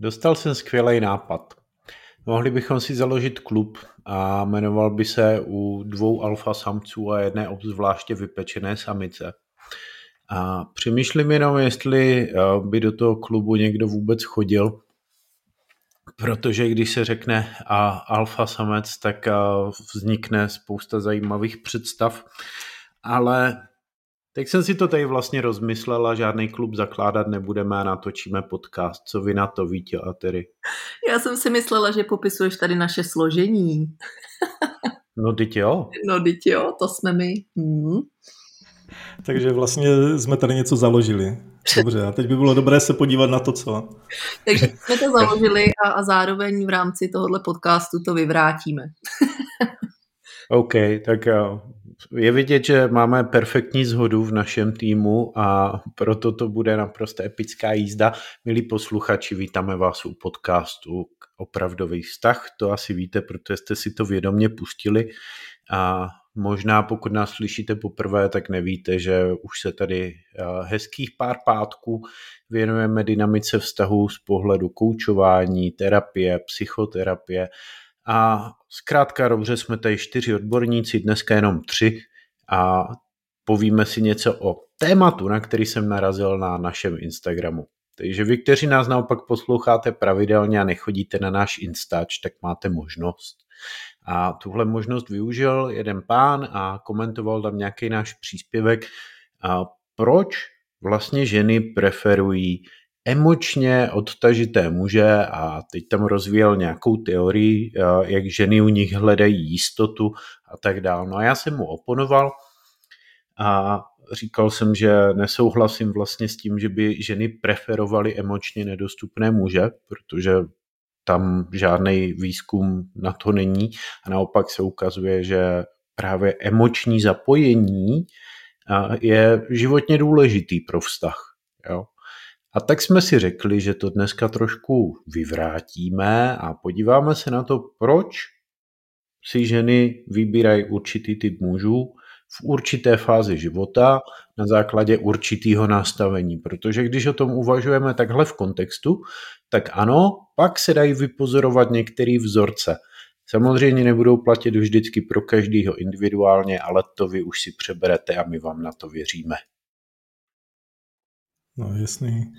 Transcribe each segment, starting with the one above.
Dostal jsem skvělý nápad. Mohli bychom si založit klub a jmenoval by se u dvou alfa samců a jedné obzvláště vypečené samice. A přemýšlím jenom, jestli eh, by do toho klubu někdo vůbec chodil, protože když se řekne a alfa samec, tak eh, vznikne spousta zajímavých představ, ale tak jsem si to tady vlastně rozmyslela, žádný klub zakládat nebudeme a natočíme podcast. Co vy na to, Vítě a Terry? Já jsem si myslela, že popisuješ tady naše složení. No teď jo. No teď jo, to jsme my. Hmm. Takže vlastně jsme tady něco založili. Dobře, a teď by bylo dobré se podívat na to, co. Takže jsme to založili a, a zároveň v rámci tohohle podcastu to vyvrátíme. OK, tak je vidět, že máme perfektní zhodu v našem týmu a proto to bude naprosto epická jízda. Milí posluchači, vítáme vás u podcastu Opravdový vztah. To asi víte, protože jste si to vědomě pustili a možná pokud nás slyšíte poprvé, tak nevíte, že už se tady hezkých pár pátků věnujeme dynamice vztahu z pohledu koučování, terapie, psychoterapie a zkrátka dobře jsme tady čtyři odborníci, dneska jenom tři a povíme si něco o tématu, na který jsem narazil na našem Instagramu. Takže vy, kteří nás naopak posloucháte pravidelně a nechodíte na náš Instač, tak máte možnost. A tuhle možnost využil jeden pán a komentoval tam nějaký náš příspěvek, a proč vlastně ženy preferují emočně odtažité muže a teď tam rozvíjel nějakou teorii, eh, jak ženy u nich hledají jistotu a tak dále. No a já jsem mu oponoval a říkal jsem, že nesouhlasím vlastně s tím, že by ženy preferovaly emočně nedostupné muže, protože tam žádný výzkum na to není a naopak se ukazuje, že právě emoční zapojení eh, je životně důležitý pro vztah. Jo? A tak jsme si řekli, že to dneska trošku vyvrátíme a podíváme se na to, proč si ženy vybírají určitý typ mužů v určité fázi života na základě určitého nastavení. Protože když o tom uvažujeme takhle v kontextu, tak ano, pak se dají vypozorovat některé vzorce. Samozřejmě nebudou platit vždycky pro každého individuálně, ale to vy už si přeberete a my vám na to věříme. No jasný.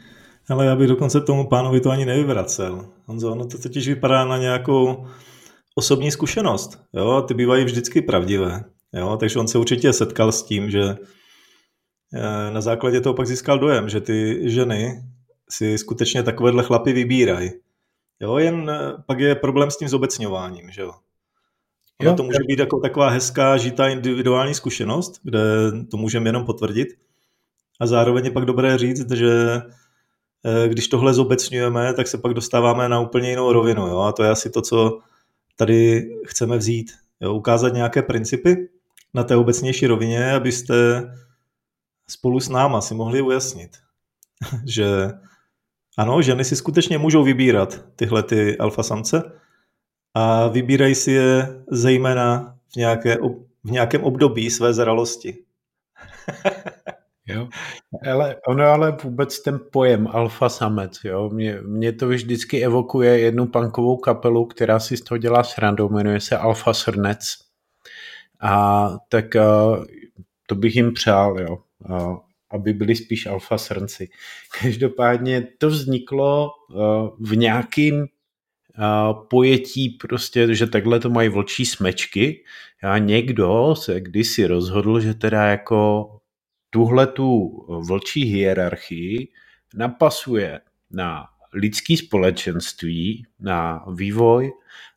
Ale já bych dokonce tomu pánovi to ani nevyvracel. Honzo, ono to totiž vypadá na nějakou osobní zkušenost. Jo? Ty bývají vždycky pravdivé. Jo? Takže on se určitě setkal s tím, že eh, na základě toho pak získal dojem, že ty ženy si skutečně takovéhle chlapy vybírají. Jo, jen eh, pak je problém s tím zobecňováním, že jo. Ono jo, to může být jako taková hezká, žitá individuální zkušenost, kde to můžeme jenom potvrdit, a zároveň je pak dobré říct, že eh, když tohle zobecňujeme, tak se pak dostáváme na úplně jinou rovinu. Jo? A to je asi to, co tady chceme vzít. Jo? Ukázat nějaké principy na té obecnější rovině, abyste spolu s náma si mohli ujasnit, že ano, ženy si skutečně můžou vybírat tyhle ty alfa samce a vybírají si je zejména v, nějaké, v nějakém období své zralosti. Jo. Ale ono ale vůbec ten pojem alfa samec, jo, mě, mě to vždycky evokuje jednu punkovou kapelu, která si z toho dělá srandu, jmenuje se Alfa Srnec. A tak uh, to bych jim přál, jo, uh, aby byli spíš alfa srnci. Každopádně to vzniklo uh, v nějakým pojetí prostě, že takhle to mají vlčí smečky a někdo se kdysi rozhodl, že teda jako tuhle tu vlčí hierarchii napasuje na lidský společenství, na vývoj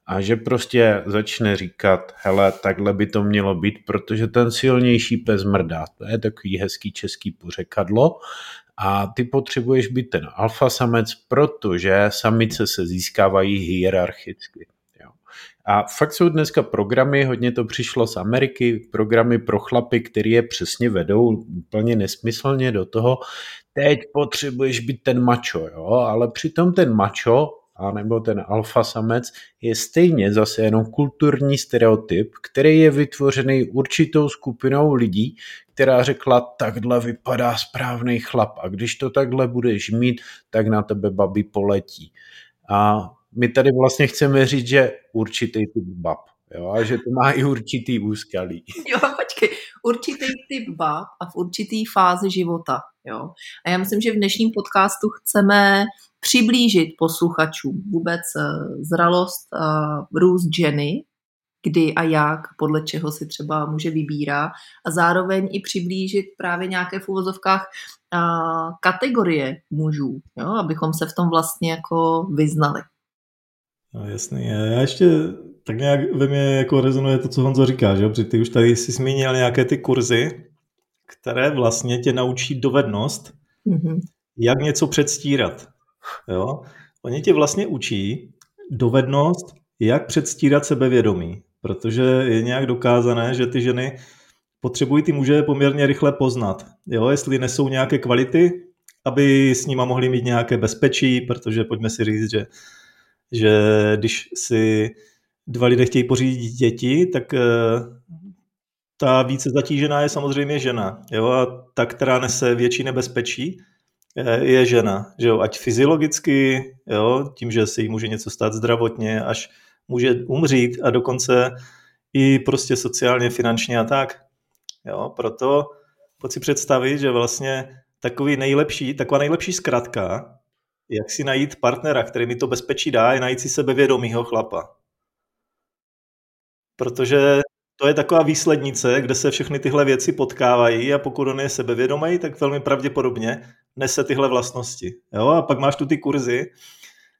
a že prostě začne říkat, hele, takhle by to mělo být, protože ten silnější pes mrdá. To je takový hezký český pořekadlo a ty potřebuješ být ten alfa samec, protože samice se získávají hierarchicky. A fakt jsou dneska programy, hodně to přišlo z Ameriky, programy pro chlapy, které je přesně vedou úplně nesmyslně do toho, teď potřebuješ být ten mačo, jo? ale přitom ten mačo, a nebo ten alfa samec, je stejně zase jenom kulturní stereotyp, který je vytvořený určitou skupinou lidí, která řekla, takhle vypadá správný chlap a když to takhle budeš mít, tak na tebe babi poletí. A my tady vlastně chceme říct, že určitý typ bab. Jo, a že to má i určitý úskalí. Jo, počkej, určitý typ bab a v určitý fázi života. Jo. A já myslím, že v dnešním podcastu chceme přiblížit posluchačům vůbec eh, zralost, růst ženy, kdy a jak, podle čeho si třeba může vybírá a zároveň i přiblížit právě nějaké v úvozovkách kategorie mužů, jo, abychom se v tom vlastně jako vyznali. No jasný, já ještě tak nějak ve mně jako rezonuje to, co Honzo říká, že? Protože ty už tady si zmínil nějaké ty kurzy, které vlastně tě naučí dovednost, mm-hmm. jak něco předstírat. Jo? Oni tě vlastně učí dovednost, jak předstírat sebevědomí, protože je nějak dokázané, že ty ženy potřebují ty muže poměrně rychle poznat. Jo? Jestli nesou nějaké kvality, aby s nima mohli mít nějaké bezpečí, protože pojďme si říct, že, že když si dva lidé chtějí pořídit děti, tak eh, ta více zatížená je samozřejmě žena. Jo? A ta, která nese větší nebezpečí, eh, je žena. Že jo? Ať fyziologicky, jo? tím, že se jí může něco stát zdravotně, až může umřít a dokonce i prostě sociálně, finančně a tak. Jo? Proto pojď si představit, že vlastně takový nejlepší, taková nejlepší zkratka, jak si najít partnera, který mi to bezpečí dá, je najít si sebevědomýho chlapa protože to je taková výslednice, kde se všechny tyhle věci potkávají a pokud on je sebevědomý, tak velmi pravděpodobně nese tyhle vlastnosti. Jo? A pak máš tu ty kurzy,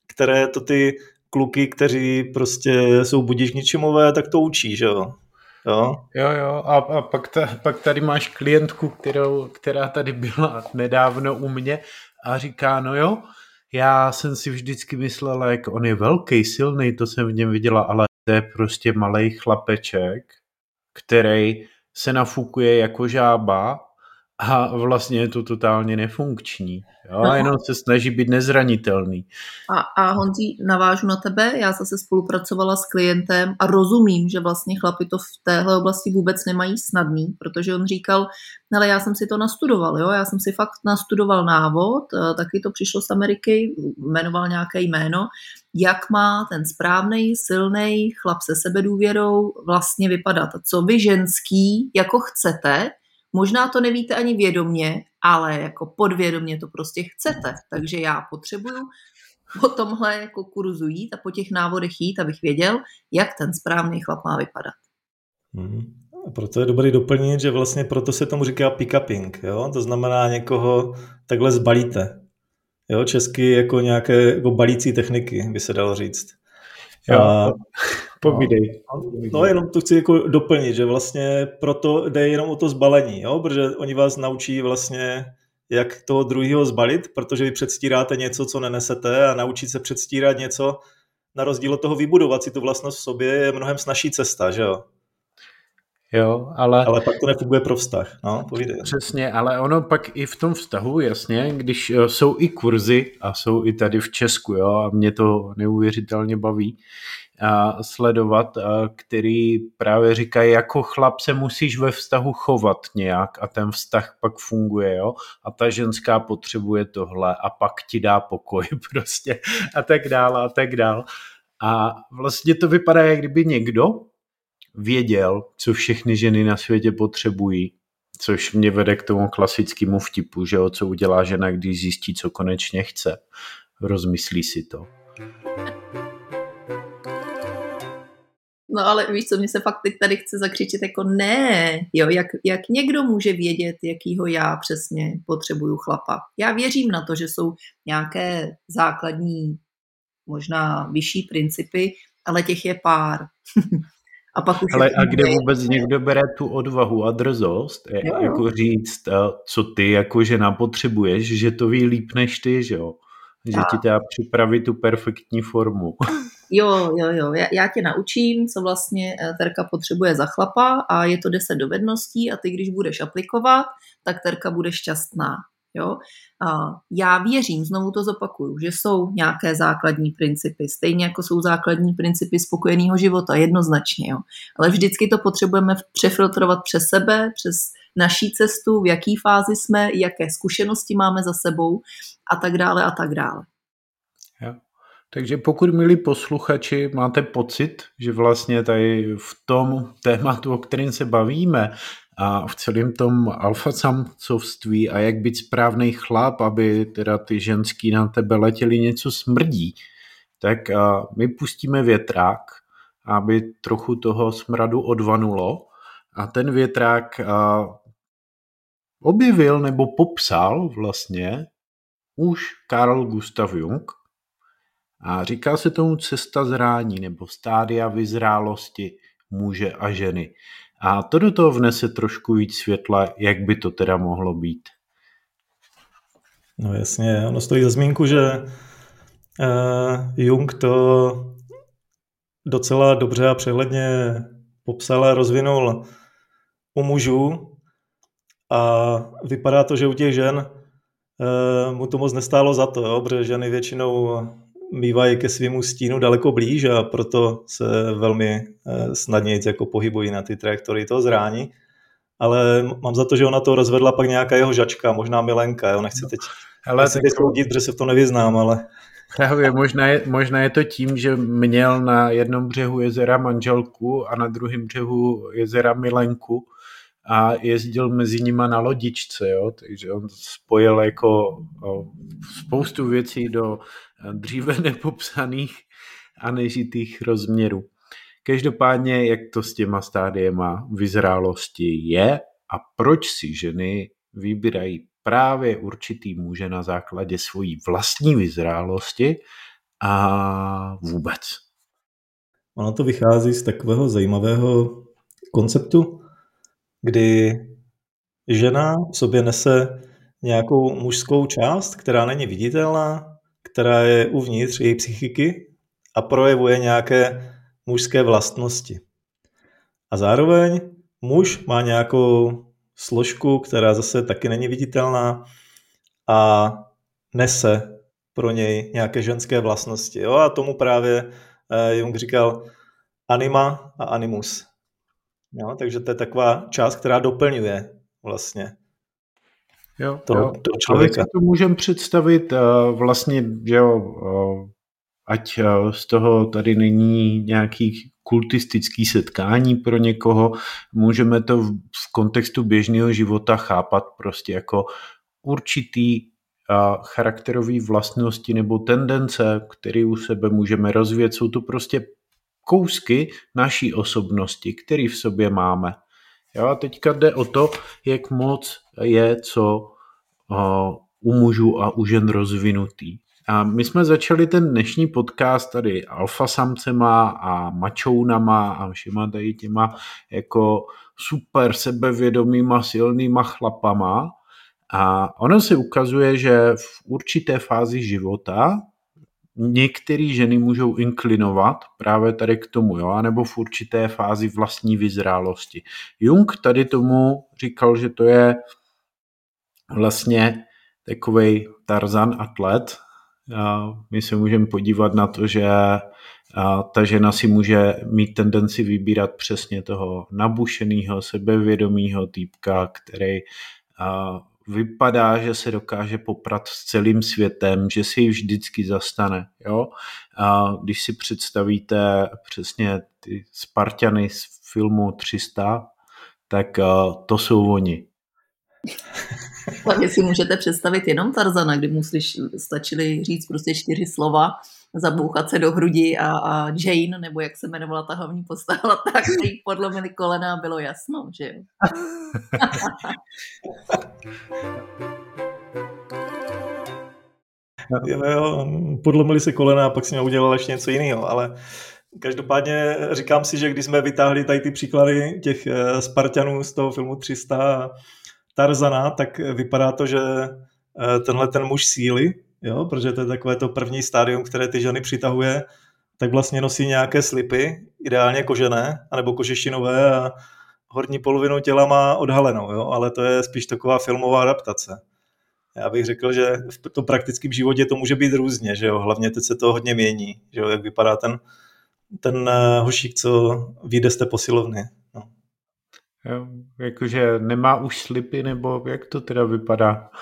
které to ty kluky, kteří prostě jsou budíž ničemové, tak to učí, že jo? Jo, jo, jo. A, a pak, ta, pak tady máš klientku, kterou, která tady byla nedávno u mě a říká, no jo, já jsem si vždycky myslela, jak on je velký, silný, to jsem v něm viděla, ale to je prostě malý chlapeček, který se nafukuje jako žába a vlastně je to totálně nefunkční. Jo? A jenom se snaží být nezranitelný. A, a Honzí, navážu na tebe, já zase spolupracovala s klientem a rozumím, že vlastně chlapi to v téhle oblasti vůbec nemají snadný, protože on říkal, ale já jsem si to nastudoval, jo? já jsem si fakt nastudoval návod, eh, taky to přišlo z Ameriky, jmenoval nějaké jméno, jak má ten správný, silný chlap se sebedůvěrou vlastně vypadat. Co vy ženský jako chcete, Možná to nevíte ani vědomně, ale jako podvědomně to prostě chcete. Takže já potřebuju po tomhle jako kurzu jít a po těch návodech jít, abych věděl, jak ten správný chlap má vypadat. Hmm. A proto je dobrý doplnit, že vlastně proto se tomu říká pick-uping. Jo? To znamená někoho takhle zbalíte. Jo? Česky jako nějaké jako balící techniky, by se dalo říct. Jo. A Povídej. No, no jenom to chci jako doplnit, že vlastně proto jde jenom o to zbalení, jo? protože oni vás naučí vlastně jak toho druhého zbalit, protože vy předstíráte něco, co nenesete a naučit se předstírat něco, na rozdíl od toho vybudovat si tu vlastnost v sobě je mnohem snažší cesta, že jo? Jo, ale... Ale pak to nefunguje pro vztah, no, povídej. Přesně, ale ono pak i v tom vztahu, jasně, když eh, jsou i kurzy a jsou i tady v Česku, jo, a mě to neuvěřitelně baví, sledovat, který právě říkají, jako chlap se musíš ve vztahu chovat nějak a ten vztah pak funguje, jo, a ta ženská potřebuje tohle a pak ti dá pokoj prostě a tak dále a tak dále. A vlastně to vypadá, jak kdyby někdo věděl, co všechny ženy na světě potřebují, což mě vede k tomu klasickému vtipu, že o co udělá žena, když zjistí, co konečně chce. Rozmyslí si to. No ale víš co, mě se fakt teď tady chce zakřičet jako ne, jo, jak, jak někdo může vědět, jakýho já přesně potřebuju chlapa. Já věřím na to, že jsou nějaké základní, možná vyšší principy, ale těch je pár. a pak už ale a kde vůbec někdo bere tu odvahu a drzost, jo. jako říct, co ty jako žena potřebuješ, že to ví líp než ty, že jo? Že a. ti teda připraví tu perfektní formu. Jo, jo, jo, já, já tě naučím, co vlastně eh, Terka potřebuje za chlapa a je to 10 dovedností a ty, když budeš aplikovat, tak Terka bude šťastná. Jo? Já věřím, znovu to zopakuju, že jsou nějaké základní principy, stejně jako jsou základní principy spokojeného života, jednoznačně. Jo? Ale vždycky to potřebujeme přefiltrovat přes sebe, přes naší cestu, v jaký fázi jsme, jaké zkušenosti máme za sebou a tak dále a tak dále. Takže pokud, milí posluchači, máte pocit, že vlastně tady v tom tématu, o kterém se bavíme, a v celém tom alfasamcovství a jak být správný chlap, aby teda ty ženský na tebe letěli něco smrdí, tak my pustíme větrák, aby trochu toho smradu odvanulo a ten větrák objevil nebo popsal vlastně už Karl Gustav Jung a říká se tomu cesta zrání nebo stádia vyzrálosti muže a ženy. A to do toho vnese trošku víc světla, jak by to teda mohlo být. No jasně, ono stojí za zmínku, že uh, Jung to docela dobře a přehledně popsal a rozvinul u mužů a vypadá to, že u těch žen uh, mu to moc nestálo za to, jo, protože ženy většinou bývají ke svýmu stínu daleko blíž a proto se velmi eh, snadně jako pohybují na ty trajektory toho zrání. Ale mám za to, že ona to rozvedla pak nějaká jeho žačka, možná milenka, jo, nechci teď, Hele, nechci teď soudit, protože se v tom nevyznám, ale... Právě, možná je, možná je to tím, že měl na jednom břehu jezera manželku a na druhém břehu jezera milenku a jezdil mezi nima na lodičce, jo? takže on spojil jako spoustu věcí do dříve nepopsaných a nežitých rozměrů. Každopádně, jak to s těma stádiema vyzrálosti je a proč si ženy vybírají právě určitý muže na základě svojí vlastní vyzrálosti a vůbec. Ono to vychází z takového zajímavého konceptu, kdy žena v sobě nese nějakou mužskou část, která není viditelná, která je uvnitř její psychiky a projevuje nějaké mužské vlastnosti. A zároveň muž má nějakou složku, která zase taky není viditelná a nese pro něj nějaké ženské vlastnosti. Jo? A tomu právě eh, Jung říkal anima a animus. Jo? Takže to je taková část, která doplňuje vlastně jo, to, jo. to člověka. To můžeme představit uh, vlastně, že jo, uh, ať uh, z toho tady není nějaký kultistický setkání pro někoho, můžeme to v, v kontextu běžného života chápat prostě jako určitý charakterový vlastnosti nebo tendence, které u sebe můžeme rozvíjet. Jsou to prostě kousky naší osobnosti, které v sobě máme. Jo, a teďka jde o to, jak moc je co u mužů a u žen rozvinutý. A my jsme začali ten dnešní podcast tady alfa samcema a mačounama a všema tady těma jako super sebevědomýma silnýma chlapama. A ono se ukazuje, že v určité fázi života některé ženy můžou inklinovat právě tady k tomu, jo, nebo v určité fázi vlastní vyzrálosti. Jung tady tomu říkal, že to je vlastně takový Tarzan atlet. My se můžeme podívat na to, že ta žena si může mít tendenci vybírat přesně toho nabušeného, sebevědomého týpka, který vypadá, že se dokáže poprat s celým světem, že si ji vždycky zastane. Jo? A když si představíte přesně ty Spartany z filmu 300, tak to jsou oni. Hlavně si můžete představit jenom Tarzana, kdy mu stačili říct prostě čtyři slova, zabouchat se do hrudi a, a Jane, nebo jak se jmenovala ta hlavní postava, tak jí podlomili kolena a bylo jasno, že jo. jo, jo, podlomili se kolena a pak si udělal ještě něco jiného, ale Každopádně říkám si, že když jsme vytáhli tady ty příklady těch eh, Spartanů z toho filmu 300 Tarzana, tak vypadá to, že eh, tenhle ten muž síly, jo, protože to je takové to první stádium, které ty ženy přitahuje, tak vlastně nosí nějaké slipy, ideálně kožené, anebo kožešinové a horní polovinu těla má odhalenou, jo, ale to je spíš taková filmová adaptace. Já bych řekl, že v tom praktickém životě to může být různě, že jo, hlavně teď se to hodně mění, že jo, jak vypadá ten, ten eh, hošík, co vyjde z té posilovny. Jo, jakože nemá už slipy, nebo jak to teda vypadá?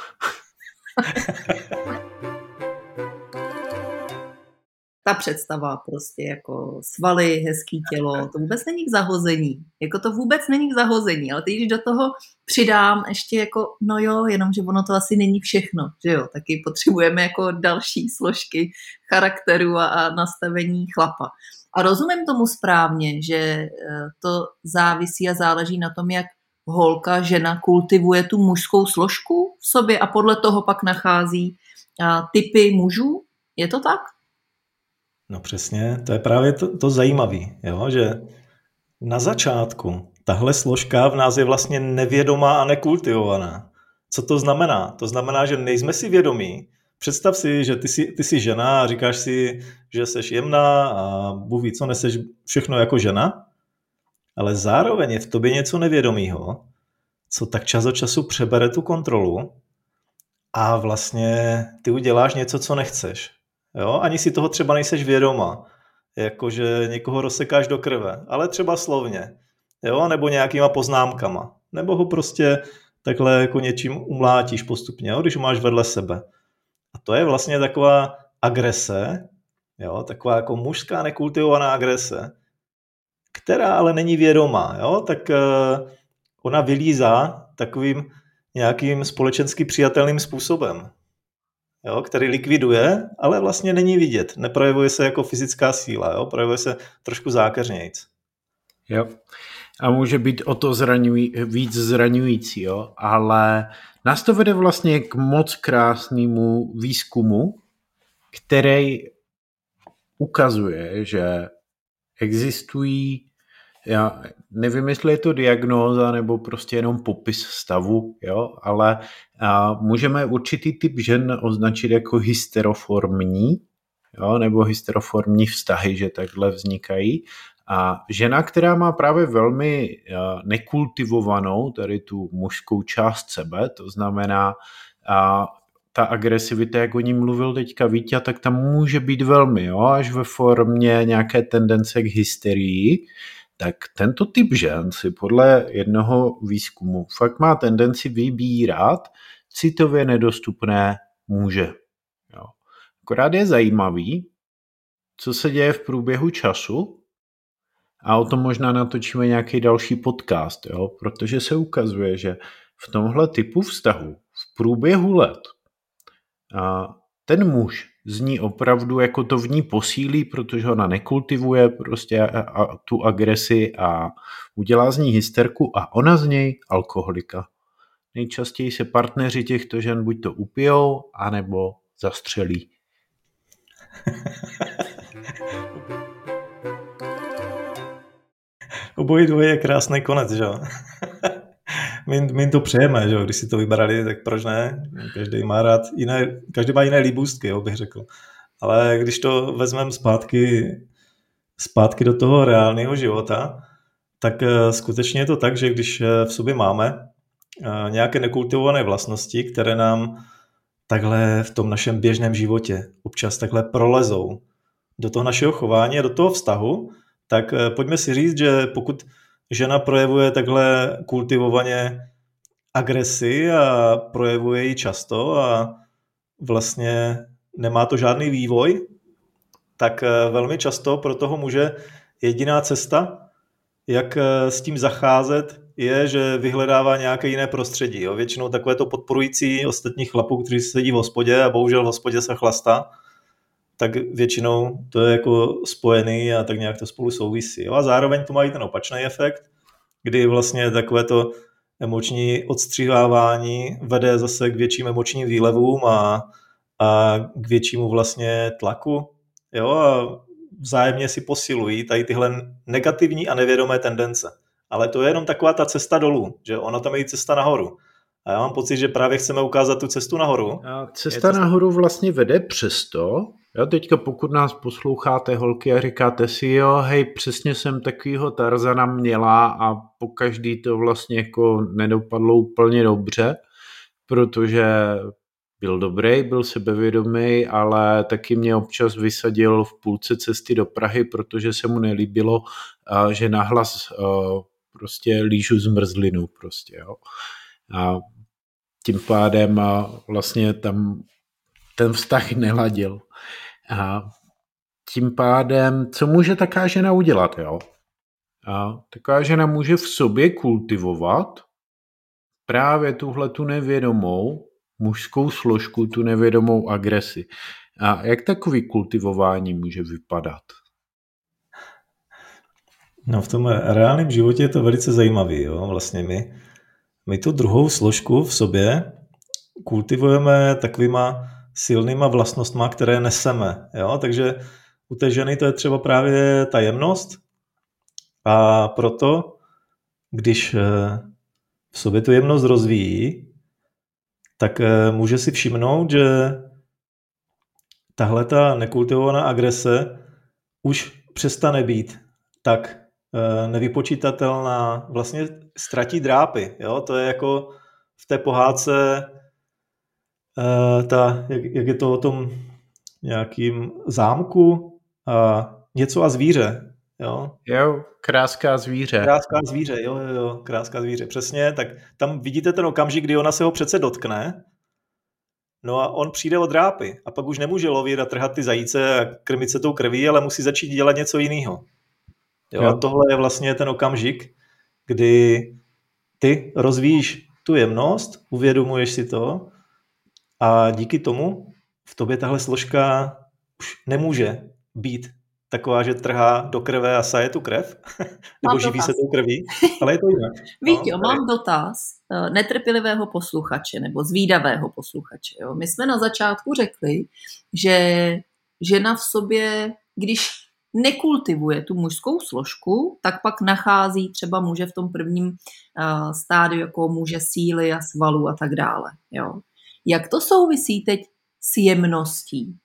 ta představa prostě jako svaly, hezký tělo, to vůbec není k zahození. Jako to vůbec není k zahození, ale teď, když do toho přidám ještě jako, no jo, jenomže ono to asi není všechno, že jo, taky potřebujeme jako další složky charakteru a, a nastavení chlapa. A rozumím tomu správně, že eh, to závisí a záleží na tom, jak holka, žena kultivuje tu mužskou složku v sobě a podle toho pak nachází typy mužů. Je to tak? No přesně, to je právě to, to zajímavé, že na začátku tahle složka v nás je vlastně nevědomá a nekultivovaná. Co to znamená? To znamená, že nejsme si vědomí. Představ si, že ty jsi, ty jsi žena a říkáš si, že jsi jemná a Bůh ví, co neseš všechno jako žena, ale zároveň je v tobě něco nevědomého, co tak čas od času přebere tu kontrolu a vlastně ty uděláš něco, co nechceš. Jo? Ani si toho třeba nejseš vědoma, jakože někoho rozsekáš do krve, ale třeba slovně, jo? nebo nějakýma poznámkama, nebo ho prostě takhle jako něčím umlátíš postupně, jo? když ho máš vedle sebe. A to je vlastně taková agrese, jo? taková jako mužská nekultivovaná agrese, která ale není vědomá, jo? tak uh, ona vylízá takovým nějakým společensky přijatelným způsobem jo, který likviduje, ale vlastně není vidět. Neprojevuje se jako fyzická síla, jo, projevuje se trošku zákeřnějc. Jo. A může být o to zraňují, víc zraňující, jo? ale nás to vede vlastně k moc krásnému výzkumu, který ukazuje, že existují já nevím, jestli je to diagnóza nebo prostě jenom popis stavu, jo, ale a můžeme určitý typ žen označit jako hysteroformní, jo, nebo hysteroformní vztahy, že takhle vznikají. A žena, která má právě velmi nekultivovanou tady tu mužskou část sebe, to znamená a ta agresivita, jak o ní mluvil teďka Vítě, tak tam může být velmi, jo, až ve formě nějaké tendence k hysterii, tak tento typ žen si podle jednoho výzkumu fakt má tendenci vybírat citově nedostupné muže. Jo. Akorát je zajímavý, co se děje v průběhu času a o tom možná natočíme nějaký další podcast, jo, protože se ukazuje, že v tomhle typu vztahu v průběhu let a ten muž z ní opravdu jako to v ní posílí, protože ona nekultivuje prostě a, a, tu agresi a udělá z ní hysterku a ona z něj alkoholika. Nejčastěji se partneři těchto žen buď to upijou, anebo zastřelí. Obojí dvoje je krásný konec, že jo? my, my to přejeme, že když si to vybrali, tak proč ne? Každý má rád jiné, každý má jiné líbůstky, jo, bych řekl. Ale když to vezmeme zpátky, zpátky do toho reálného života, tak eh, skutečně je to tak, že když eh, v sobě máme eh, nějaké nekultivované vlastnosti, které nám takhle v tom našem běžném životě občas takhle prolezou do toho našeho chování a do toho vztahu, tak pojďme si říct, že pokud žena projevuje takhle kultivovaně agresi a projevuje ji často a vlastně nemá to žádný vývoj, tak eh, velmi často pro toho muže jediná cesta, jak eh, s tím zacházet, je, že vyhledává nějaké jiné prostředí. Jo. Většinou takové to podporující ostatních chlapů, kteří sedí v hospodě a bohužel v hospodě se chlastá, tak většinou to je jako spojený a tak nějak to spolu souvisí. Jo? A zároveň to mají ten opačný efekt, kdy vlastně takové to emoční odstřihávání vede zase k větším emočním výlevům a, a k většímu vlastně tlaku. Jo? A vzájemně si posilují tady tyhle negativní a nevědomé tendence. Ale to je jenom taková ta cesta dolů, že ona tam je cesta nahoru. A já mám pocit, že právě chceme ukázat tu cestu nahoru. A cesta, cesta nahoru vlastně vede přesto, Jo, teďka pokud nás posloucháte holky a říkáte si, jo, hej, přesně jsem takovýho Tarzana měla a po každý to vlastně jako nedopadlo úplně dobře, protože byl dobrý, byl sebevědomý, ale taky mě občas vysadil v půlce cesty do Prahy, protože se mu nelíbilo, že nahlas prostě lížu zmrzlinu prostě, jo. A tím pádem vlastně tam ten vztah neladil. A tím pádem, co může taká žena udělat, jo? A taková žena může v sobě kultivovat právě tuhle tu nevědomou mužskou složku, tu nevědomou agresi. A jak takový kultivování může vypadat? No v tom reálném životě je to velice zajímavý. Jo? Vlastně my, my tu druhou složku v sobě kultivujeme takovýma silnýma vlastnostma, které neseme. Jo? Takže u té ženy to je třeba právě ta jemnost a proto, když eh, v sobě tu jemnost rozvíjí, tak eh, může si všimnout, že tahle ta nekultivovaná agrese už přestane být tak eh, nevypočítatelná, vlastně ztratí drápy. Jo? To je jako v té pohádce ta, jak, jak je to o tom nějakým zámku a něco a zvíře. Jo, jo kráská zvíře. Kráská zvíře, jo, jo, jo, kráská zvíře, přesně. Tak tam vidíte ten okamžik, kdy ona se ho přece dotkne, no a on přijde od drápy a pak už nemůže lovit a trhat ty zajíce a krmit se tou krví, ale musí začít dělat něco jiného. Jo, jo. A tohle je vlastně ten okamžik, kdy ty rozvíjíš tu jemnost, uvědomuješ si to a díky tomu v tobě tahle složka už nemůže být taková, že trhá do krve a saje tu krev, nebo živí dotaz. se tou krví, ale je to jinak. Vítě, no, mám dotaz eh, netrpělivého posluchače nebo zvídavého posluchače. Jo. My jsme na začátku řekli, že žena v sobě, když nekultivuje tu mužskou složku, tak pak nachází třeba muže v tom prvním uh, stádiu jako muže síly a svalů a tak dále. Jo. Jak to souvisí teď s jemností?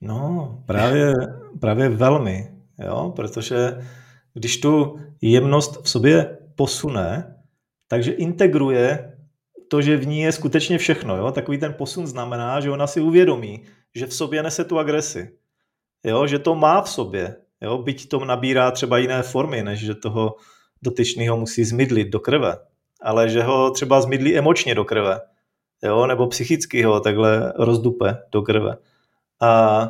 No, právě, právě velmi, jo, protože když tu jemnost v sobě posune, takže integruje to, že v ní je skutečně všechno. Jo? Takový ten posun znamená, že ona si uvědomí, že v sobě nese tu agresi. Jo? Že to má v sobě. Jo? Byť to nabírá třeba jiné formy, než že toho dotyčného musí zmydlit do krve. Ale že ho třeba zmydlí emočně do krve. Jo? Nebo psychicky ho takhle rozdupe do krve. A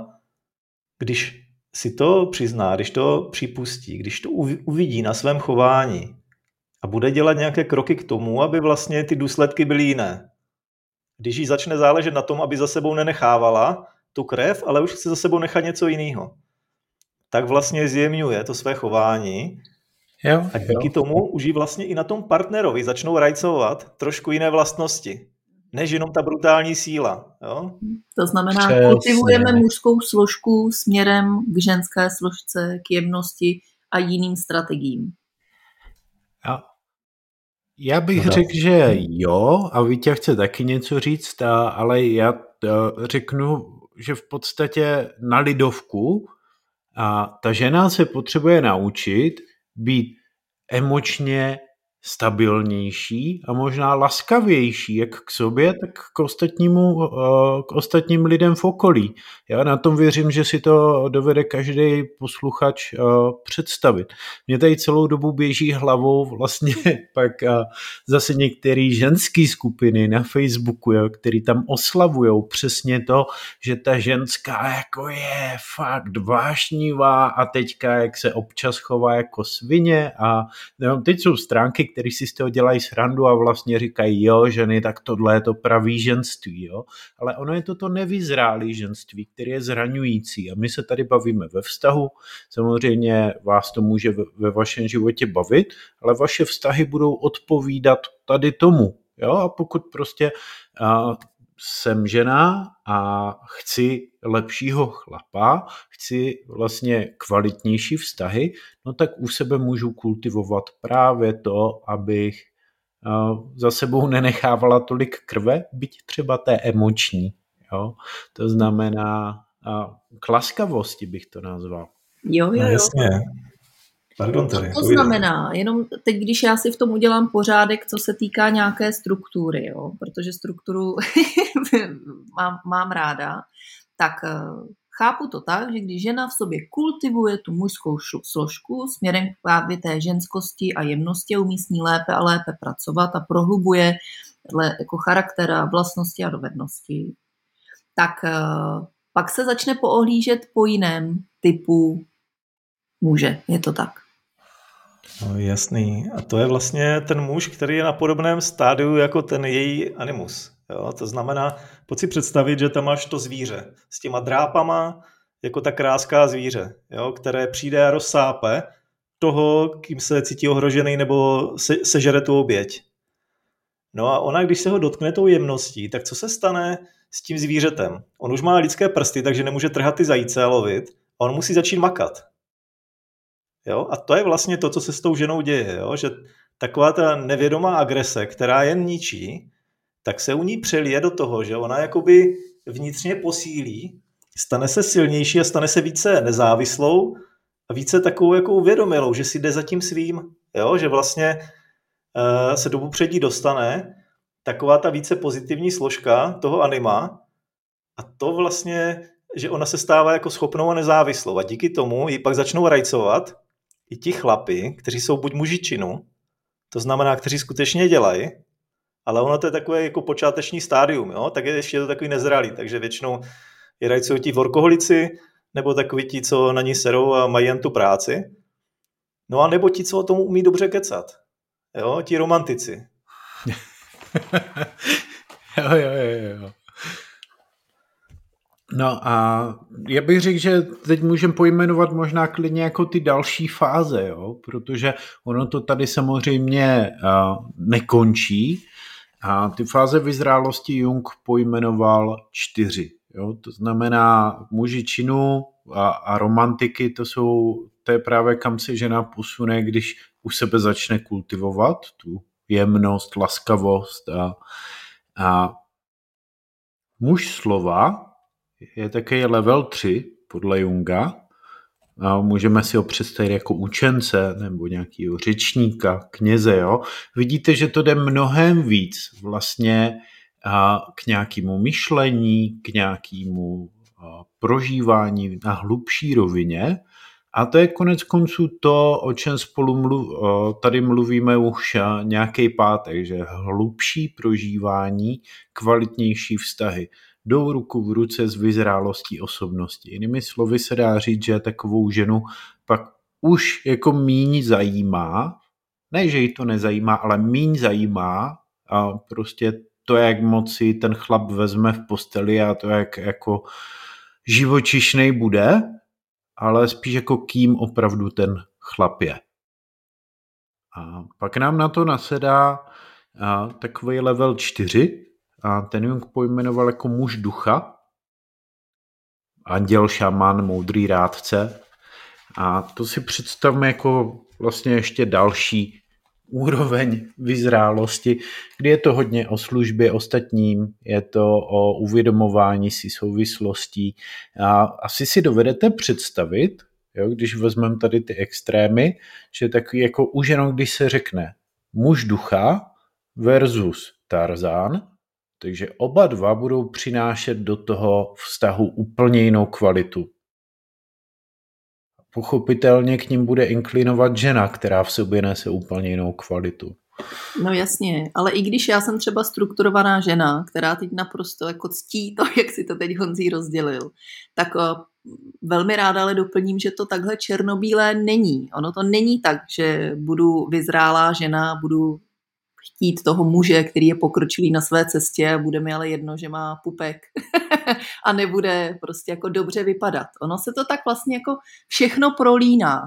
když si to přizná, když to připustí, když to uvidí na svém chování a bude dělat nějaké kroky k tomu, aby vlastně ty důsledky byly jiné. Když jí začne záležet na tom, aby za sebou nenechávala tu krev, ale už chce za sebou nechat něco jiného, tak vlastně zjemňuje to své chování jo, a díky jo. tomu už jí vlastně i na tom partnerovi začnou rajcovat trošku jiné vlastnosti než jenom ta brutální síla. Jo? To znamená, Přesně. kultivujeme mužskou složku směrem k ženské složce, k jemnosti a jiným strategiím. A já bych no, řekl, že jo, a Vítě chce taky něco říct, a, ale já řeknu, že v podstatě na lidovku a ta žena se potřebuje naučit být emočně stabilnější a možná laskavější jak k sobě, tak k, ostatnímu, eh, k ostatním lidem v okolí. Já na tom věřím, že si to dovede každý posluchač eh, představit. Mě tady celou dobu běží hlavou vlastně pak eh, zase některé ženské skupiny na Facebooku, jo, který tam oslavují přesně to, že ta ženská jako je fakt vášnivá a teďka jak se občas chová jako svině a no, teď jsou stránky, který si z toho dělají srandu a vlastně říkají, jo, ženy, tak tohle je to pravý ženství, jo. Ale ono je to to nevyzrálý ženství, který je zraňující. A my se tady bavíme ve vztahu, samozřejmě vás to může ve vašem životě bavit, ale vaše vztahy budou odpovídat tady tomu, jo, a pokud prostě a, jsem žena a chci lepšího chlapa, chci vlastně kvalitnější vztahy, no tak u sebe můžu kultivovat právě to, abych za sebou nenechávala tolik krve, byť třeba té emoční. Jo? To znamená k laskavosti bych to nazval. Jo, jo, no, jo. jasně. Pardon, tady, to znamená, jenom teď, když já si v tom udělám pořádek, co se týká nějaké struktury, jo, protože strukturu mám, mám ráda, tak eh, chápu to tak, že když žena v sobě kultivuje tu mužskou složku směrem k právě té ženskosti a jemnosti umí s ní lépe a lépe pracovat a prohlubuje jako charakter a vlastnosti a dovednosti, tak eh, pak se začne poohlížet po jiném typu muže. Je to tak? No, jasný. A to je vlastně ten muž, který je na podobném stádiu jako ten její animus. Jo? To znamená, pojď si představit, že tam máš to zvíře s těma drápama, jako ta kráská zvíře, jo? které přijde a rozsápe toho, kým se cítí ohrožený nebo se, sežere tu oběť. No a ona, když se ho dotkne tou jemností, tak co se stane s tím zvířetem? On už má lidské prsty, takže nemůže trhat ty zajíce a lovit. A on musí začít makat. Jo? A to je vlastně to, co se s tou ženou děje. Jo? Že taková ta nevědomá agrese, která jen ničí, tak se u ní přelije do toho, že ona jakoby vnitřně posílí, stane se silnější a stane se více nezávislou a více takovou jako uvědomilou, že si jde za tím svým, jo? že vlastně uh, se do popředí dostane taková ta více pozitivní složka toho anima a to vlastně, že ona se stává jako schopnou a nezávislou a díky tomu ji pak začnou rajcovat i ti chlapy, kteří jsou buď mužičinu, to znamená, kteří skutečně dělají, ale ono to je takové jako počáteční stádium, jo? tak je ještě to takový nezralý, takže většinou je rajcují ti workoholici, nebo takový ti, co na ní serou a mají jen tu práci, no a nebo ti, co o tom umí dobře kecat, jo? ti romantici. jo, jo, jo, jo. No a já bych řekl, že teď můžeme pojmenovat možná klidně jako ty další fáze, jo? protože ono to tady samozřejmě uh, nekončí a ty fáze vyzrálosti Jung pojmenoval čtyři. Jo? To znamená muži činu a, a romantiky, to jsou, to je právě kam se žena posune, když u sebe začne kultivovat tu jemnost, laskavost a, a muž slova je také level 3 podle Junga. A můžeme si ho představit jako učence nebo nějakého řečníka, kněze. Jo? Vidíte, že to jde mnohem víc vlastně k nějakému myšlení, k nějakému prožívání na hlubší rovině. A to je konec konců to, o čem spolu mluv, tady mluvíme už nějaký pátek, že hlubší prožívání, kvalitnější vztahy jdou ruku v ruce s vyzrálostí osobnosti. Jinými slovy se dá říct, že takovou ženu pak už jako míň zajímá, ne, že jí to nezajímá, ale míň zajímá a prostě to, jak moci ten chlap vezme v posteli a to, jak jako živočišnej bude, ale spíš jako kým opravdu ten chlap je. A pak nám na to nasedá takový level 4, a ten Jung pojmenoval jako muž ducha, anděl, šaman, moudrý rádce. A to si představme jako vlastně ještě další úroveň vyzrálosti, kdy je to hodně o službě ostatním, je to o uvědomování si souvislostí. A asi si dovedete představit, jo, když vezmeme tady ty extrémy, že takový jako už jenom když se řekne muž ducha versus Tarzán, takže oba dva budou přinášet do toho vztahu úplně jinou kvalitu. Pochopitelně k ním bude inklinovat žena, která v sobě nese úplně jinou kvalitu. No jasně, ale i když já jsem třeba strukturovaná žena, která teď naprosto jako ctí to, jak si to teď Honzí rozdělil, tak uh, velmi ráda ale doplním, že to takhle černobílé není. Ono to není tak, že budu vyzrálá žena, budu chtít toho muže, který je pokročilý na své cestě bude mi ale jedno, že má pupek a nebude prostě jako dobře vypadat. Ono se to tak vlastně jako všechno prolíná.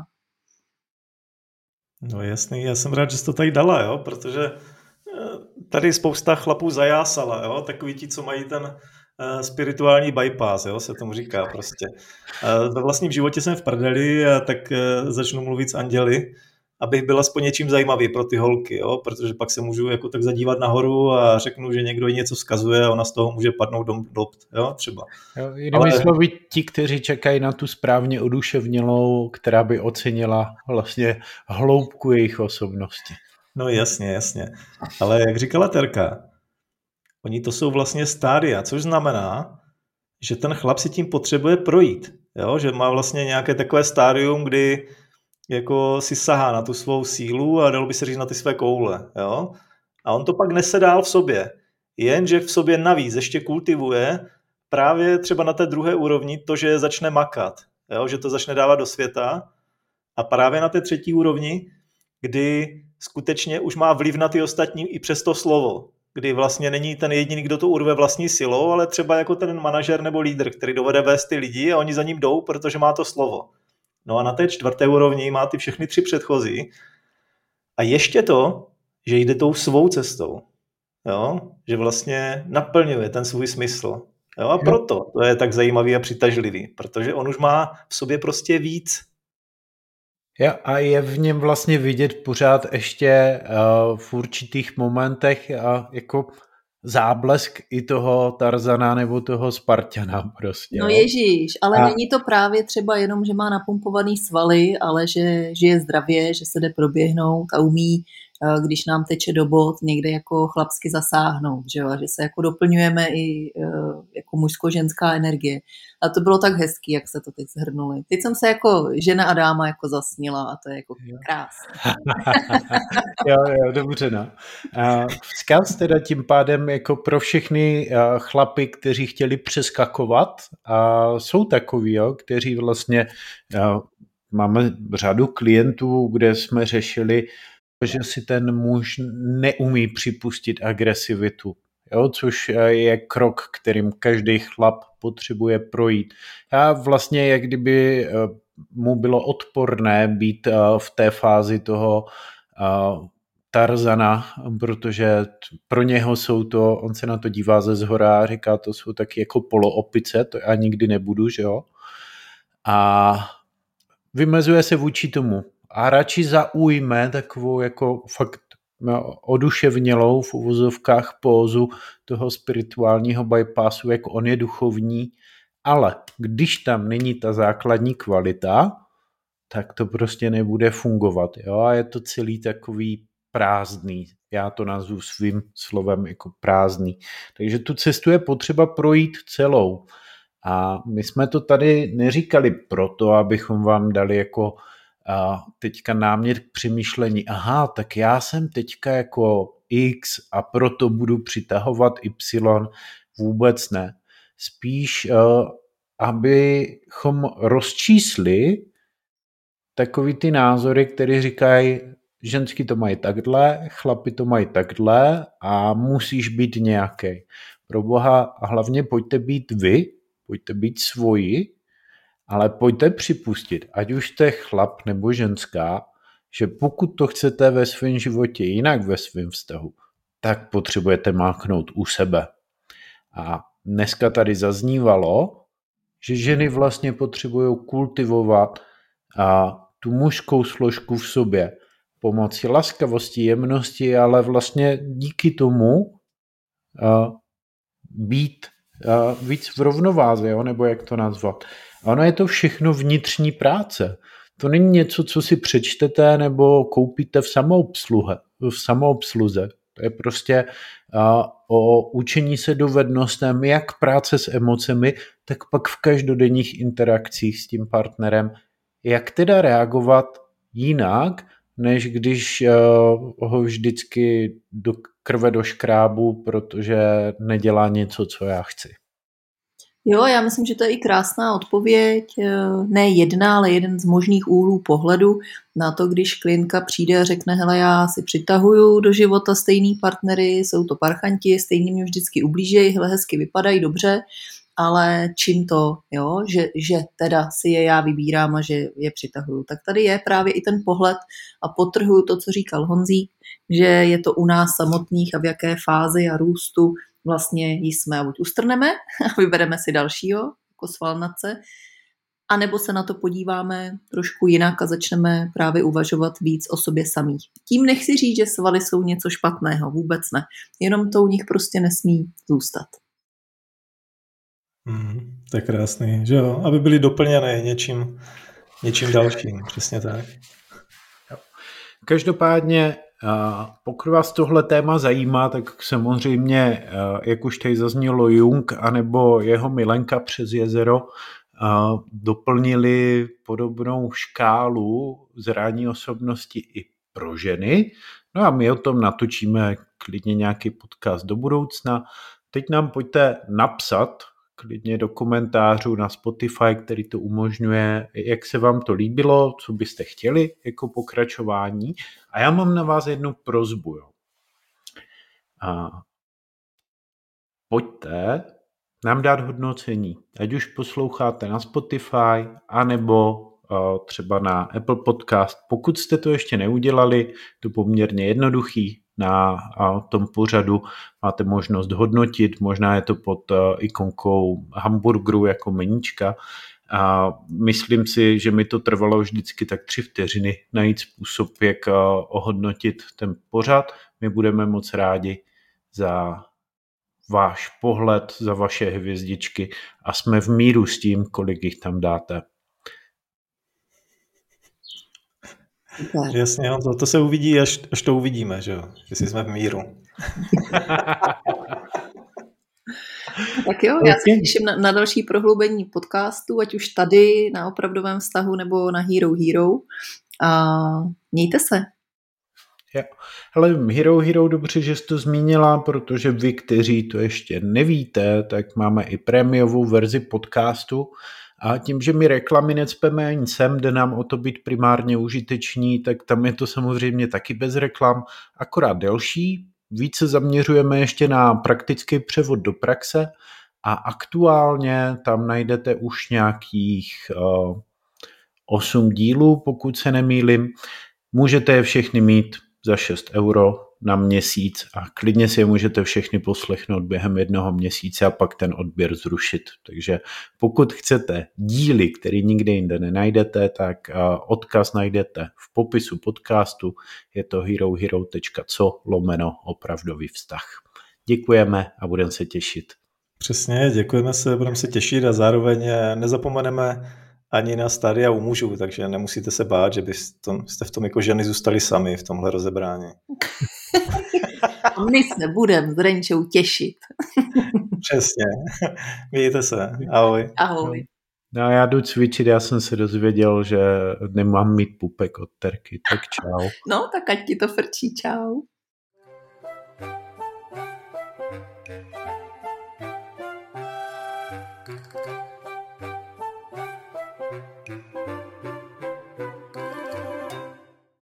No jasný, já jsem rád, že jsi to tady dala, jo, protože eh, tady spousta chlapů zajásala, jo, takový ti, co mají ten uh, spirituální bypass, jo, se tomu říká prostě. Uh, ve vlastním životě jsem v prdeli tak začnu mluvit s anděli, abych byl aspoň něčím zajímavý pro ty holky, jo? protože pak se můžu jako tak zadívat nahoru a řeknu, že někdo něco vzkazuje a ona z toho může padnout do, do jo, třeba. Jo, jinými Ale... slovy, ti, kteří čekají na tu správně oduševnělou, která by ocenila vlastně hloubku jejich osobnosti. No jasně, jasně. Ale jak říkala Terka, oni to jsou vlastně stádia, což znamená, že ten chlap si tím potřebuje projít. Jo? Že má vlastně nějaké takové stádium, kdy jako si sahá na tu svou sílu a dalo by se říct na ty své koule. Jo? A on to pak nese dál v sobě. Jenže v sobě navíc ještě kultivuje právě třeba na té druhé úrovni to, že začne makat, jo? že to začne dávat do světa a právě na té třetí úrovni, kdy skutečně už má vliv na ty ostatní i přes to slovo, kdy vlastně není ten jediný, kdo to urve vlastní silou, ale třeba jako ten manažer nebo lídr, který dovede vést ty lidi a oni za ním jdou, protože má to slovo. No a na té čtvrté úrovni má ty všechny tři předchozí a ještě to, že jde tou svou cestou. Jo? Že vlastně naplňuje ten svůj smysl. Jo? A proto to je tak zajímavý a přitažlivý, protože on už má v sobě prostě víc. Ja, a je v něm vlastně vidět pořád ještě uh, v určitých momentech uh, jako záblesk i toho Tarzana nebo toho Spartana prostě. No ježíš, ale a... není to právě třeba jenom, že má napumpovaný svaly, ale že žije zdravě, že se jde proběhnout a umí když nám teče do bod někde jako chlapsky zasáhnout, že, jo? že se jako doplňujeme i eh, jako mužsko-ženská energie. A to bylo tak hezký, jak se to teď zhrnuli. Teď jsem se jako žena a dáma jako zasnila a to je jako krásné. jo, jo, dobře, no. Vzkaz teda tím pádem jako pro všechny eh, chlapy, kteří chtěli přeskakovat a jsou takový, jo, kteří vlastně máme řadu klientů, kde jsme řešili že si ten muž neumí připustit agresivitu, jo, což je krok, kterým každý chlap potřebuje projít. Já vlastně, jak kdyby eh, mu bylo odporné být eh, v té fázi toho eh, Tarzana, protože pro něho jsou to, on se na to dívá ze zhora a říká, to jsou taky jako poloopice, to já nikdy nebudu, že jo. A vymezuje se vůči tomu a radši zaujme takovou jako fakt oduševnělou v uvozovkách pózu toho spirituálního bypassu, jako on je duchovní, ale když tam není ta základní kvalita, tak to prostě nebude fungovat. Jo? A je to celý takový prázdný. Já to nazvu svým slovem jako prázdný. Takže tu cestu je potřeba projít celou. A my jsme to tady neříkali proto, abychom vám dali jako a teďka námět k přemýšlení, aha, tak já jsem teďka jako X a proto budu přitahovat Y, vůbec ne. Spíš, uh, abychom rozčísli takový ty názory, které říkají, ženský to mají takhle, chlapi to mají takhle a musíš být nějaký. Pro boha, a hlavně pojďte být vy, pojďte být svoji ale pojďte připustit, ať už jste chlap nebo ženská, že pokud to chcete ve svém životě jinak ve svém vztahu, tak potřebujete máknout u sebe. A dneska tady zaznívalo, že ženy vlastně potřebují kultivovat a tu mužskou složku v sobě pomocí laskavosti, jemnosti, ale vlastně díky tomu a, být a, víc v rovnováze, jo? nebo jak to nazvat. Ono je to všechno vnitřní práce. To není něco, co si přečtete nebo koupíte v samoobsluhe, v samoobsluze. To je prostě uh, o učení se dovednostem, jak práce s emocemi, tak pak v každodenních interakcích s tím partnerem, jak teda reagovat jinak, než když uh, ho vždycky do krve do škrábu, protože nedělá něco, co já chci. Jo, já myslím, že to je i krásná odpověď, eh, ne jedna, ale jeden z možných úhlů pohledu na to, když klientka přijde a řekne, hele, já si přitahuju do života stejný partnery, jsou to parchanti, stejně mě vždycky ublížejí, hele, hezky vypadají, dobře, ale čím to, jo, že, že teda si je já vybírám a že je přitahuju. Tak tady je právě i ten pohled a potrhuju to, co říkal Honzík, že je to u nás samotných a v jaké fázi a růstu vlastně ji jsme a buď ustrneme a vybereme si dalšího, jako svalnace, a nebo se na to podíváme trošku jinak a začneme právě uvažovat víc o sobě samých. Tím nechci říct, že svaly jsou něco špatného, vůbec ne. Jenom to u nich prostě nesmí zůstat. Mm, to je krásný, že jo? Aby byly doplněné něčím, něčím dalším, přesně tak. Každopádně pokud vás tohle téma zajímá, tak samozřejmě, jak už tady zaznělo Jung, anebo jeho milenka přes jezero, doplnili podobnou škálu zrání osobnosti i pro ženy. No a my o tom natočíme klidně nějaký podcast do budoucna. Teď nám pojďte napsat klidně do komentářů na Spotify, který to umožňuje, jak se vám to líbilo, co byste chtěli jako pokračování. A já mám na vás jednu prozbu. Jo. A pojďte nám dát hodnocení. Ať už posloucháte na Spotify, anebo třeba na Apple Podcast. Pokud jste to ještě neudělali, to poměrně jednoduchý, na tom pořadu máte možnost hodnotit, možná je to pod ikonkou hamburgeru jako meníčka. A myslím si, že mi to trvalo vždycky tak tři vteřiny najít způsob, jak ohodnotit ten pořad. My budeme moc rádi za váš pohled, za vaše hvězdičky a jsme v míru s tím, kolik jich tam dáte. Super. Jasně, to, to se uvidí, až, až to uvidíme, že jo? Jestli jsme v míru. tak jo, já se těším na, na další prohloubení podcastu, ať už tady na opravdovém vztahu nebo na Hero Hero. A mějte se. Jo. Ale Hero Hero dobře, že jsi to zmínila, protože vy, kteří to ještě nevíte, tak máme i prémiovou verzi podcastu, a tím, že my reklamy necpeme ani sem, jde nám o to být primárně užiteční, tak tam je to samozřejmě taky bez reklam, akorát delší. Více zaměřujeme ještě na praktický převod do praxe a aktuálně tam najdete už nějakých uh, eh, 8 dílů, pokud se nemýlim. Můžete je všechny mít za 6 euro na měsíc a klidně si je můžete všechny poslechnout během jednoho měsíce a pak ten odběr zrušit. Takže pokud chcete díly, které nikde jinde nenajdete, tak odkaz najdete v popisu podcastu. Je to herohero.co lomeno opravdový vztah. Děkujeme a budeme se těšit. Přesně, děkujeme se, budeme se těšit a zároveň nezapomeneme ani na stádia u mužů, takže nemusíte se bát, že byste v tom jako ženy zůstali sami v tomhle rozebrání. My se budeme s Renčou těšit. Přesně. Mějte se. Ahoj. Ahoj. No já jdu cvičit, já jsem se dozvěděl, že nemám mít pupek od terky, tak čau. No, tak ať ti to frčí, čau.